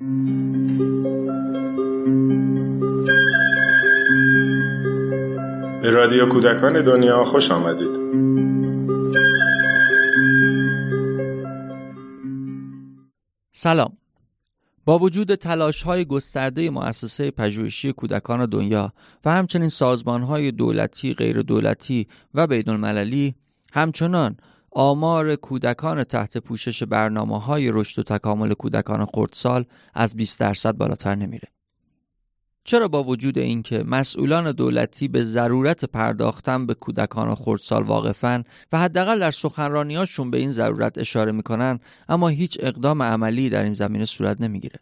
به رادیو کودکان دنیا خوش آمدید. سلام. با وجود تلاش های گسترده مؤسسه پژوهشی کودکان دنیا و همچنین سازمان های دولتی، غیر دولتی و بین المللی همچنان آمار کودکان تحت پوشش برنامه های رشد و تکامل کودکان خردسال از 20 درصد بالاتر نمیره. چرا با وجود اینکه مسئولان دولتی به ضرورت پرداختن به کودکان خردسال واقفن و حداقل در سخنرانیاشون به این ضرورت اشاره می‌کنن اما هیچ اقدام عملی در این زمینه صورت نمی‌گیره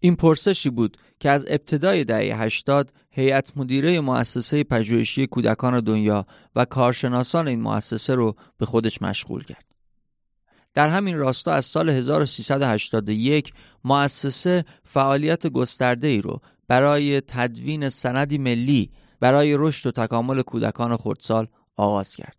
این پرسشی بود که از ابتدای دهه 80 هیئت مدیره مؤسسه پژوهشی کودکان دنیا و کارشناسان این مؤسسه رو به خودش مشغول کرد. در همین راستا از سال 1381 مؤسسه فعالیت گسترده ای رو برای تدوین سندی ملی برای رشد و تکامل کودکان خردسال آغاز کرد.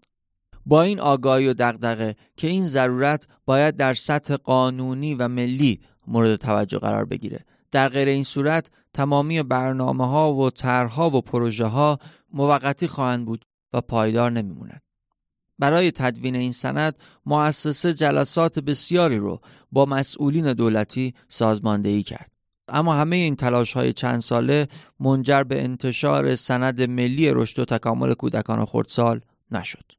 با این آگاهی و دغدغه که این ضرورت باید در سطح قانونی و ملی مورد توجه قرار بگیره. در غیر این صورت تمامی برنامه ها و طرحها و پروژه ها موقتی خواهند بود و پایدار نمیمونند. برای تدوین این سند مؤسسه جلسات بسیاری رو با مسئولین دولتی سازماندهی کرد. اما همه این تلاش های چند ساله منجر به انتشار سند ملی رشد و تکامل کودکان خردسال نشد.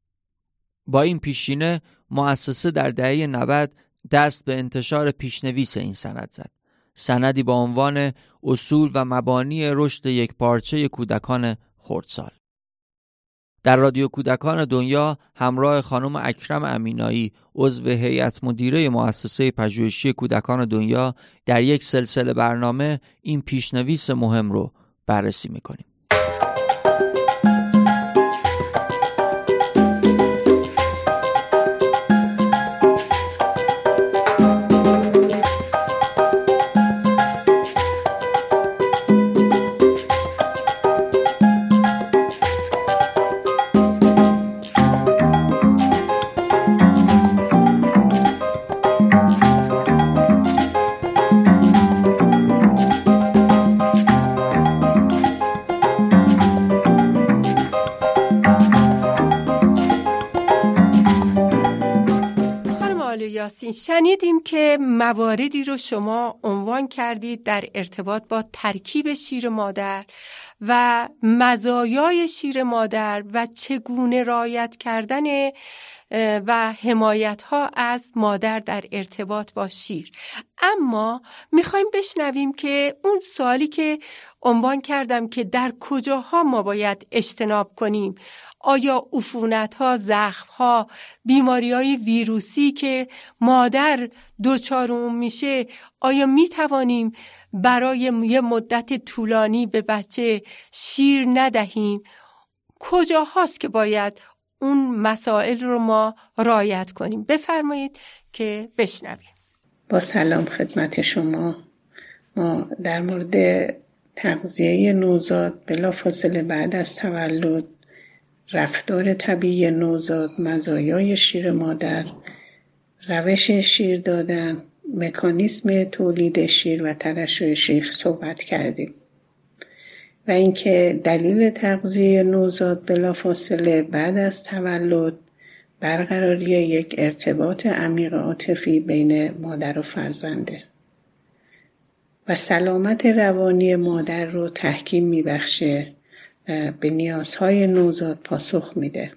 با این پیشینه مؤسسه در دهه 90 دست به انتشار پیشنویس این سند زد. سندی با عنوان اصول و مبانی رشد یک پارچه کودکان خردسال. در رادیو کودکان دنیا همراه خانم اکرم امینایی عضو هیئت مدیره مؤسسه پژوهشی کودکان دنیا در یک سلسله برنامه این پیشنویس مهم رو بررسی می‌کنیم شنیدیم که مواردی رو شما عنوان کردید در ارتباط با ترکیب شیر مادر و مزایای شیر مادر و چگونه رایت کردن و حمایت ها از مادر در ارتباط با شیر. اما می‌خوایم بشنویم که اون سوالی که عنوان کردم که در کجاها ما باید اجتناب کنیم. آیا عفونت ها زخم ها بیماری های ویروسی که مادر دچار اون میشه آیا می توانیم برای یه مدت طولانی به بچه شیر ندهیم؟ کجا هاست که باید اون مسائل رو ما رایت کنیم. بفرمایید که بشنویم. با سلام خدمت شما. ما در مورد تغذیه نوزاد بلا فاصله بعد از تولد رفتار طبیعی نوزاد مزایای شیر مادر روش شیر دادن مکانیسم تولید شیر و ترشح شیر صحبت کردیم. و اینکه دلیل تغذیه نوزاد بلافاصله بعد از تولد برقراری یک ارتباط عمیق عاطفی بین مادر و فرزنده. و سلامت روانی مادر رو تحکیم میبخشه به نیازهای نوزاد پاسخ میده.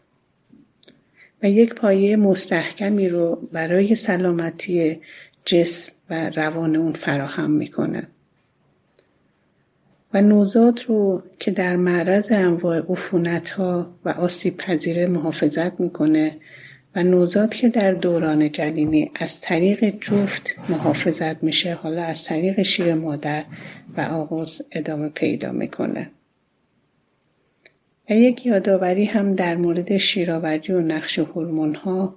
و یک پایه مستحکمی رو برای سلامتی جسم و روان اون فراهم می‌کنه. و نوزاد رو که در معرض انواع عفونت ها و آسیب پذیره محافظت می‌کنه و نوزاد که در دوران جنینی از طریق جفت محافظت میشه حالا از طریق شیر مادر و آغاز ادامه پیدا می‌کنه. و یک یادآوری هم در مورد شیراوری و نقش هورمون ها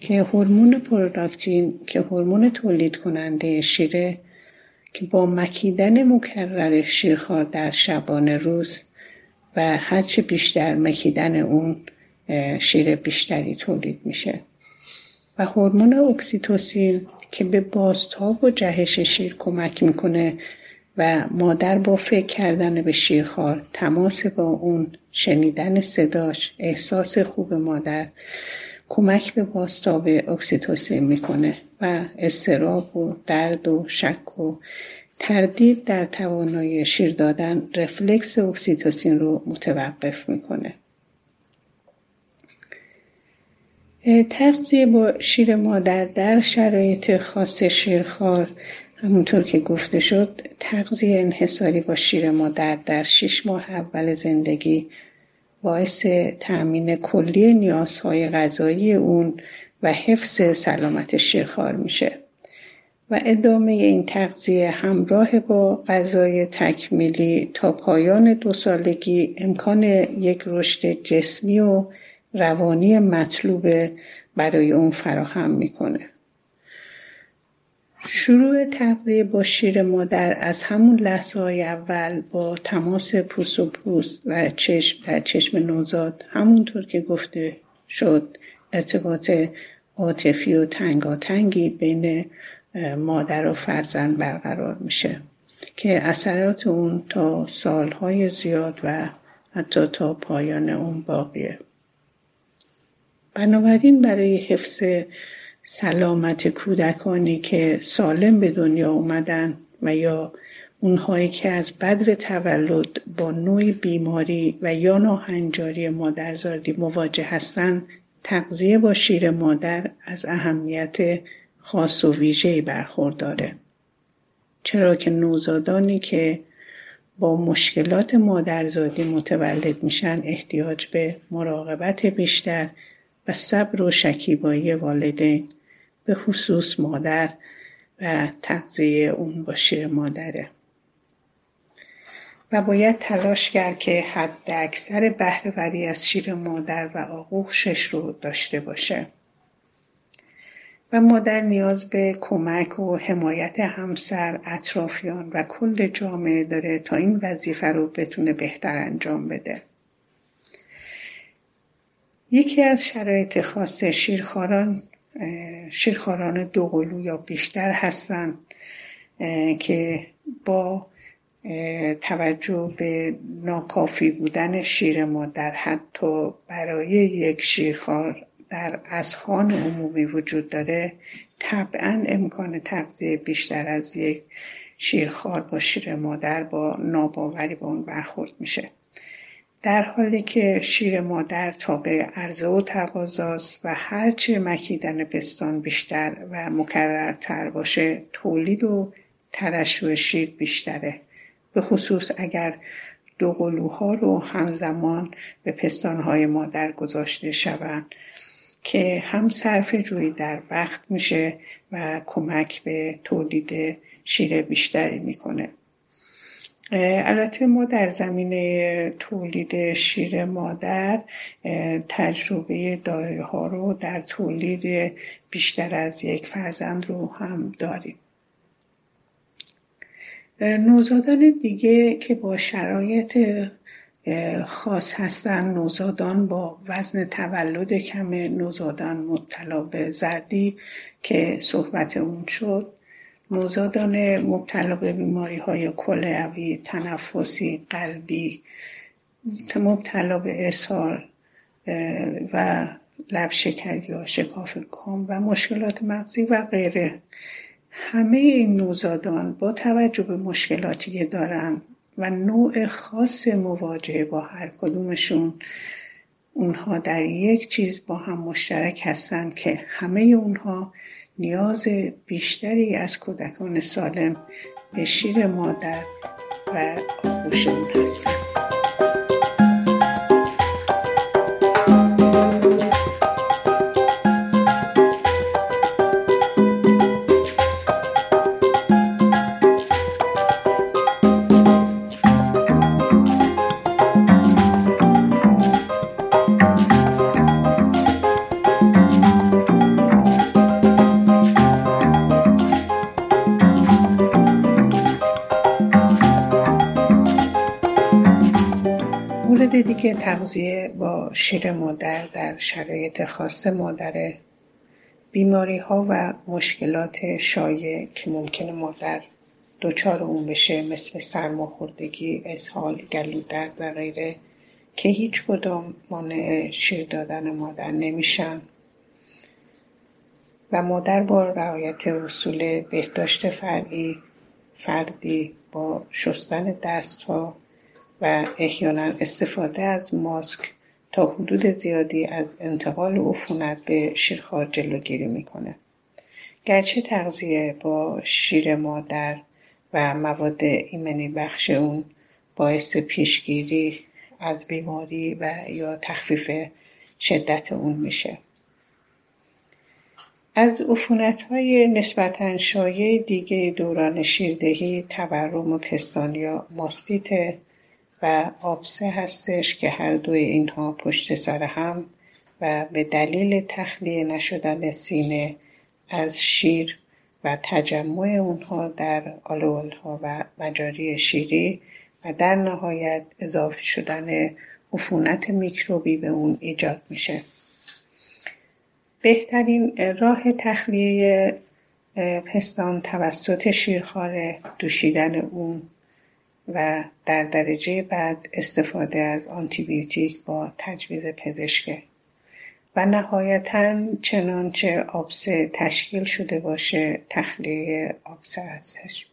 که هورمون پرولاکتین که هورمون تولید کننده شیره که با مکیدن مکرر شیرخوار در شبانه روز و هرچه بیشتر مکیدن اون شیر بیشتری تولید میشه. و هورمون اکسیتوسین که به بازتاب و جهش شیر کمک می‌کنه و مادر با فکر کردن به شیرخوار تماس با اون شنیدن صداش احساس خوب مادر کمک به بازتاب اکسیتوسین می‌کنه. و و درد و شک و تردید در توانایی شیر دادن رفلکس اکسیتوسین رو متوقف می‌کنه. تغذیه با شیر مادر در شرایط خاص شیرخوار همونطور که گفته شد تغذیه انحصاری با شیر مادر در شش ماه اول زندگی باعث تأمین کلی نیازهای غذایی اون و حفظ سلامت شیرخوار میشه. و ادامه این تغذیه همراه با غذای تکمیلی تا پایان دو سالگی امکان یک رشد جسمی و روانی مطلوب برای اون فراهم می‌کنه. شروع تغذیه با شیر مادر از همون لحظه های اول با تماس پوست و پوست و چشم و چشم نوزاد همونطور که گفته شد ارتباط عاطفی و تنگاتنگی بین مادر و فرزند برقرار میشه که اثرات اون تا سالهای زیاد و حتی تا پایان اون باقیه. بنابراین برای حفظ سلامت کودکانی که سالم به دنیا اومدن و یا اونهایی که از بدر تولد با نوع بیماری و یا ناهنجاری مادرزادی مواجه هستند تغذیه با شیر مادر از اهمیت خاص و ویژه‌ای برخورداره. چرا که نوزادانی که با مشکلات مادرزادی متولد میشن احتیاج به مراقبت بیشتر و صبر و شکیبایی والدین به خصوص مادر و تغذیه اون با شیر مادره. و باید تلاش کرد که حد اکثر بهرهوری از شیر مادر و آغوشش رو داشته باشه. و مادر نیاز به کمک و حمایت همسر اطرافیان و کل جامعه داره تا این وظیفه رو بتونه بهتر انجام بده. یکی از شرایط خاص شیرخواران شیرخواران دوقلو یا بیشتر هستند که با توجه به ناکافی بودن شیر مادر حتی برای یک شیرخوار در اسخان عمومی وجود داره طبعا امکان تغذیه بیشتر از یک شیرخوار با شیر مادر با ناباوری با اون برخورد میشه. در حالی که شیر مادر تابع عرضه و تقاضاست و هرچه مکیدن پستان بیشتر و مکررتر باشه تولید و ترشح شیر بیشتره. به خصوص اگر دو قلوها رو همزمان به پستانهای مادر گذاشته شوند که هم صرف جویی در وقت میشه و کمک به تولید شیر بیشتری می‌کنه. البته ما در زمینه تولید شیر مادر تجربه دایه ها رو در تولید بیشتر از یک فرزند رو هم داریم. نوزادان دیگه که با شرایط خاص هستن نوزادان با وزن تولد کم نوزادان مبتلا به زردی که صحبت اون شد. نوزادان مبتلا به بیماری های کلوی تنفسی قلبی مبتلا به اسهال و لب شکر یا شکاف کام و مشکلات مغزی و غیره. همه این نوزادان با توجه به مشکلاتی که دارن و نوع خاص مواجهه با هر کدومشون اونها در یک چیز با هم مشترک هستن که همه اونها نیاز بیشتری از کودکان سالم به شیر مادر و آغوش اون هستند تغذیه با شیر مادر در شرایط خاص مادره بیماری ها و مشکلات شایع که ممکنه مادر دچار اون بشه مثل سرماخوردگی، اسهال، گلودرد و غیره که هیچ کدام مانع شیر دادن مادر نمیشن. و مادر با رعایت اصول بهداشت فردی فردی با شستن دستها و احیانا استفاده از ماسک تا حدود زیادی از انتقال عفونت به شیرخوار جلوگیری می‌کنه. گرچه تغذیه با شیر مادر و مواد ایمنی بخش اون باعث پیشگیری از بیماری و یا تخفیف شدت اون میشه. از های نسبتا شایع دیگه دوران شیردهی تورم و پستان یا ماستیت و آبسه هستش که هر دوی اینها پشت سر هم و به دلیل تخلیه نشدن سینه از شیر و تجمع اونها در ها و مجاری شیری و در نهایت اضافه شدن عفونت میکروبی به اون ایجاد میشه. بهترین راه تخلیه پستان توسط شیرخواره دوشیدن اون و در درجه بعد استفاده از آنتیبیوتیک با تجویز پزشکه و نهایتا چنانچه آبسه تشکیل شده باشه تخلیه آبسه هستش.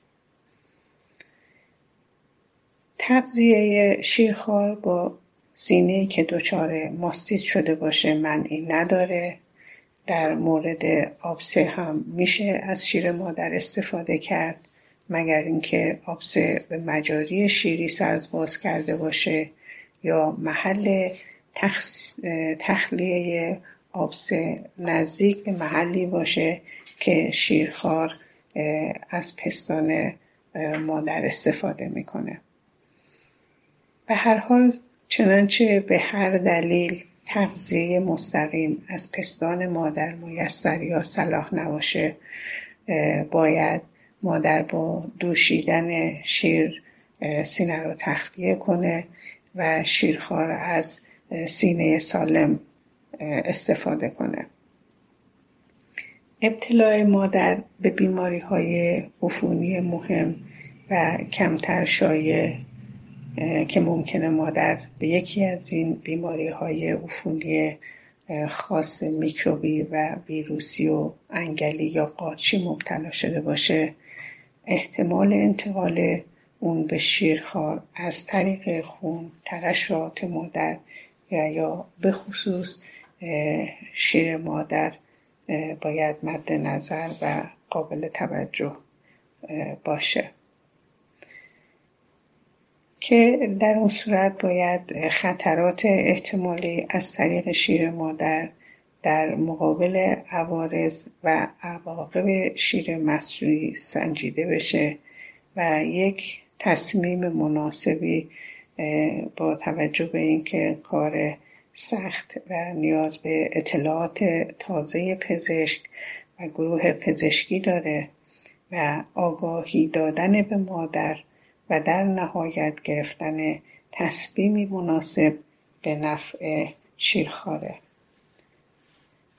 تغذیه شیرخوار با سینه که دچار ماستیت شده باشه منعی نداره. در مورد آبسه هم میشه از شیر مادر استفاده کرد. مگر اینکه آبسه به مجاری شیری باز کرده باشه یا محل تخلیه آبسه نزدیک به محلی باشه که شیرخوار از پستان مادر استفاده می‌کنه. به هر حال چنانچه به هر دلیل تغذیه مستقیم از پستان مادر میسر یا صلاح نباشه باید مادر با دوشیدن شیر سینه رو تخلیه کنه و شیرخوار از سینه سالم استفاده کنه. ابتلاع مادر به بیماری های عفونی مهم و کمتر شایع که ممکنه مادر به یکی از این بیماری های عفونی خاص میکروبی و ویروسی و انگلی یا قارچی مبتلا شده باشه. احتمال انتقال اون به شیرخوار از طریق خون ترشحات مادر یا به خصوص شیر مادر باید مد نظر و قابل توجه باشه. که در اون صورت باید خطرات احتمالی از طریق شیر مادر در مقابل عوارض و عواقب شیر مصنوعی سنجیده بشه و یک تصمیم مناسبی با توجه به اینکه کار سخت و نیاز به اطلاعات تازه پزشک و گروه پزشکی داره و آگاهی دادن به مادر و در نهایت گرفتن تصمیمی مناسب به نفع شیرخواره.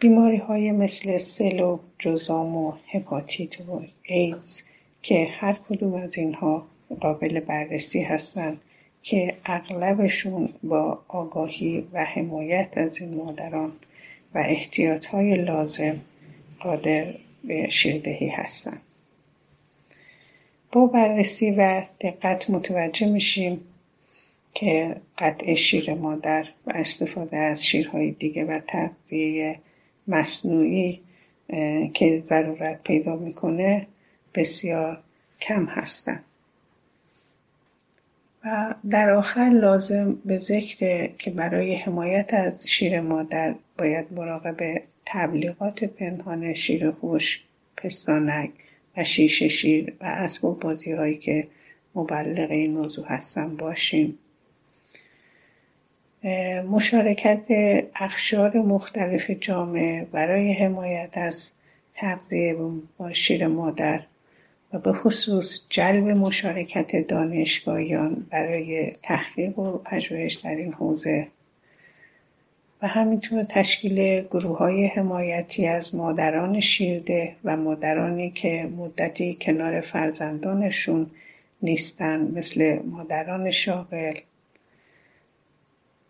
بیماری های مثل سل و جزام و هپاتیت و ایدز که هر کدوم از اینها قابل بررسی هستند که اغلبشون با آگاهی و حمایت از این مادران و احتیاط های لازم قادر به شیردهی هستند. با بررسی و دقت متوجه میشیم که قطع شیر مادر و استفاده از شیرهای دیگه و تغذیه مصنوعی که ضرورت پیدا می‌کنه بسیار کم هستند و در آخر لازم به ذکر که برای حمایت از شیر مادر باید مراقب تبلیغات پنهان شیر خوش پستانک و شیشه شیر و اسباب بازی هایی که مبلغ این موضوع هستن باشیم. مشارکت اخشار مختلف جامعه برای حمایت از تغذیه با شیر مادر و به خصوص جلب مشارکت دانشگاهیان برای تحقیق و پژوهش در این حوزه. و همینطور تشکیل گروه های حمایتی از مادران شیرده و مادرانی که مدتی کنار فرزندانشون نیستن مثل مادران شاغل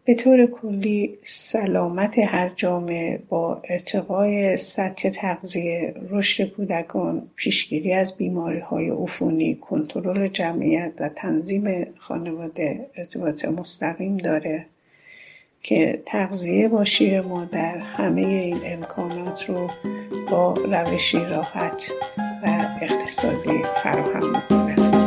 به طور کلی سلامت هر جامعه با ارتقای سطح تغذیه رشد کودکان پیشگیری از بیماری های عفونی کنترل جمعیت و تنظیم خانواده ارتباط مستقیم داره که تغذیه با شیر مادر همه این امکانات رو با روشی راحت و اقتصادی فراهم می‌کنه.